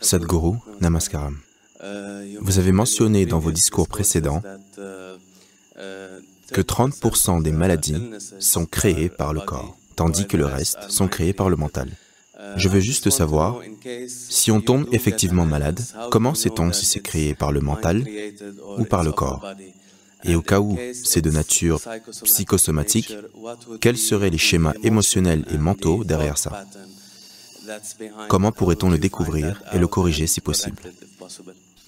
Sadhguru, Namaskaram. Vous avez mentionné dans vos discours précédents que 30% des maladies sont créées par le corps, tandis que le reste sont créées par le mental. Je veux juste savoir, si on tombe effectivement malade, comment sait-on si c'est créé par le mental ou par le corps? Et au cas où c'est de nature psychosomatique, quels seraient les schémas émotionnels et mentaux derrière ça? Comment pourrait-on le découvrir et le corriger si possible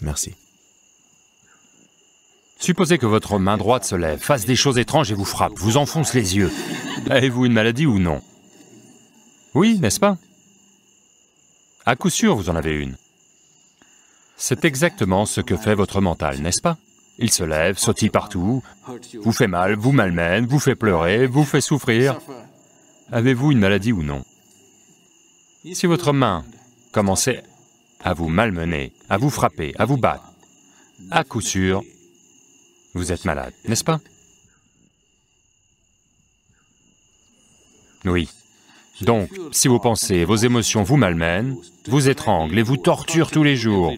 Merci. Supposez que votre main droite se lève, fasse des choses étranges et vous frappe, vous enfonce les yeux. Avez-vous une maladie ou non Oui, n'est-ce pas À coup sûr, vous en avez une. C'est exactement ce que fait votre mental, n'est-ce pas Il se lève, sautille partout, vous fait mal, vous malmène, vous fait pleurer, vous fait souffrir. Avez-vous une maladie ou non Si votre main commençait à vous malmener, à vous frapper, à vous battre, à coup sûr, vous êtes malade, n'est-ce pas? Oui. Donc, si vos pensées vos émotions vous malmènent, vous étranglent et vous torturent tous les jours,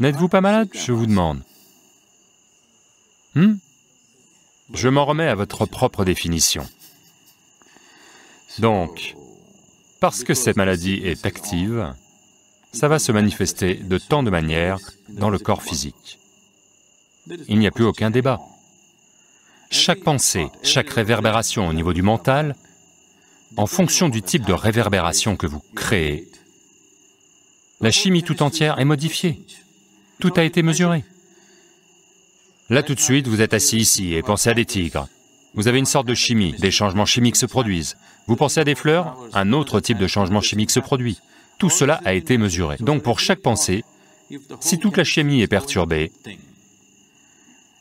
n'êtes-vous pas malade, je vous demande hmm? Je m'en remets à votre propre définition. Donc, parce que cette maladie est active, ça va se manifester de tant de manières dans le corps physique. Il n'y a plus aucun débat. Chaque pensée, chaque réverbération au niveau du mental, en fonction du type de réverbération que vous créez, la chimie tout entière est modifiée. Tout a été mesuré. Là tout de suite, vous êtes assis ici et pensez à des tigres. Vous avez une sorte de chimie, des changements chimiques se produisent. Vous pensez à des fleurs, un autre type de changement chimique se produit. Tout cela a été mesuré. Donc pour chaque pensée, si toute la chimie est perturbée,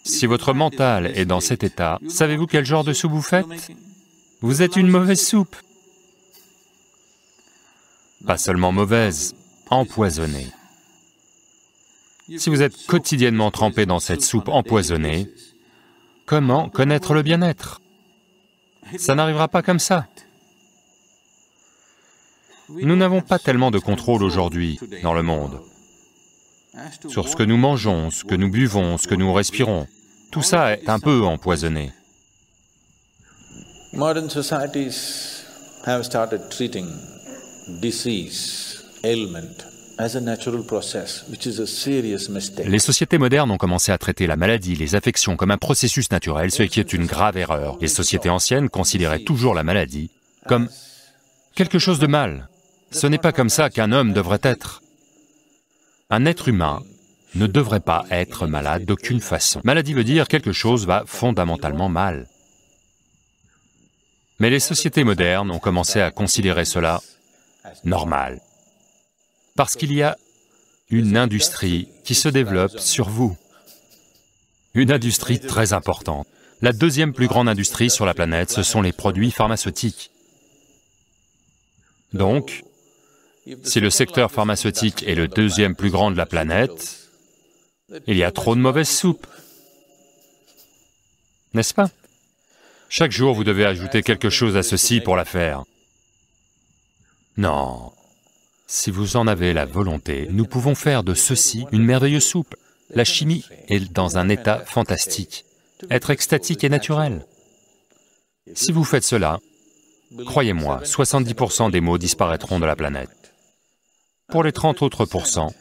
si votre mental est dans cet état, savez-vous quel genre de soupe vous faites? Vous êtes une mauvaise soupe. Pas seulement mauvaise, empoisonnée. Si vous êtes quotidiennement trempé dans cette soupe empoisonnée, comment connaître le bien-être? Ça n'arrivera pas comme ça. Nous n'avons pas tellement de contrôle aujourd'hui dans le monde sur ce que nous mangeons, ce que nous buvons, ce que nous respirons. Tout ça est un peu empoisonné. Have started treating disease, ailment Les sociétés modernes ont commencé à traiter la maladie, les affections comme un processus naturel, ce qui est une grave erreur. Les sociétés anciennes considéraient toujours la maladie comme quelque chose de mal. Ce n'est pas comme ça qu'un homme devrait être. Un être humain ne devrait pas être malade d'aucune façon. Maladie veut dire quelque chose va fondamentalement mal. Mais les sociétés modernes ont commencé à considérer cela normal, parce qu'il y a une industrie qui se développe sur vous, une industrie très importante. La deuxième plus grande industrie sur la planète, ce sont les produits pharmaceutiques. Donc, si le secteur pharmaceutique est le deuxième plus grand de la planète, il y a trop de mauvaise soupe. N'est-ce pas? Chaque jour, vous devez ajouter quelque chose à ceci pour la faire. Non. Si vous en avez la volonté, nous pouvons faire de ceci une merveilleuse soupe. La chimie est dans un état fantastique. Être extatique est naturel. Si vous faites cela, croyez-moi, 70% des maux disparaîtront de la planète. Pour les 30 autres pourcents,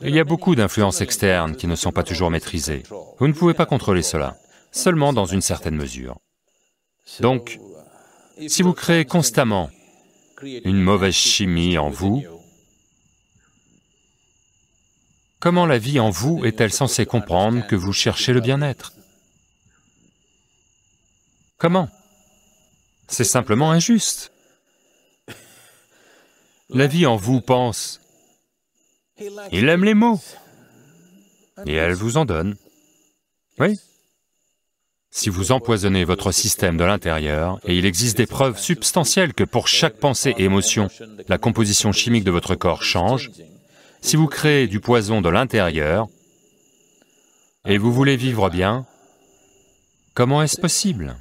il y a beaucoup d'influences externes qui ne sont pas toujours maîtrisées. Vous ne pouvez pas contrôler cela, seulement dans une certaine mesure. Donc, si vous créez constamment une mauvaise chimie en vous, comment la vie en vous est-elle censée comprendre que vous cherchez le bien-être? Comment? C'est simplement injuste. La vie en vous pense il aime les mots. Et elle vous en donne. Oui. Si vous empoisonnez votre système de l'intérieur, et il existe des preuves substantielles que pour chaque pensée et émotion, la composition chimique de votre corps change, si vous créez du poison de l'intérieur, et vous voulez vivre bien, comment est-ce possible?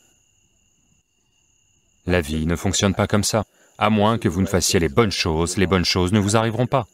La vie ne fonctionne pas comme ça. À moins que vous ne fassiez les bonnes choses, les bonnes choses ne vous arriveront pas.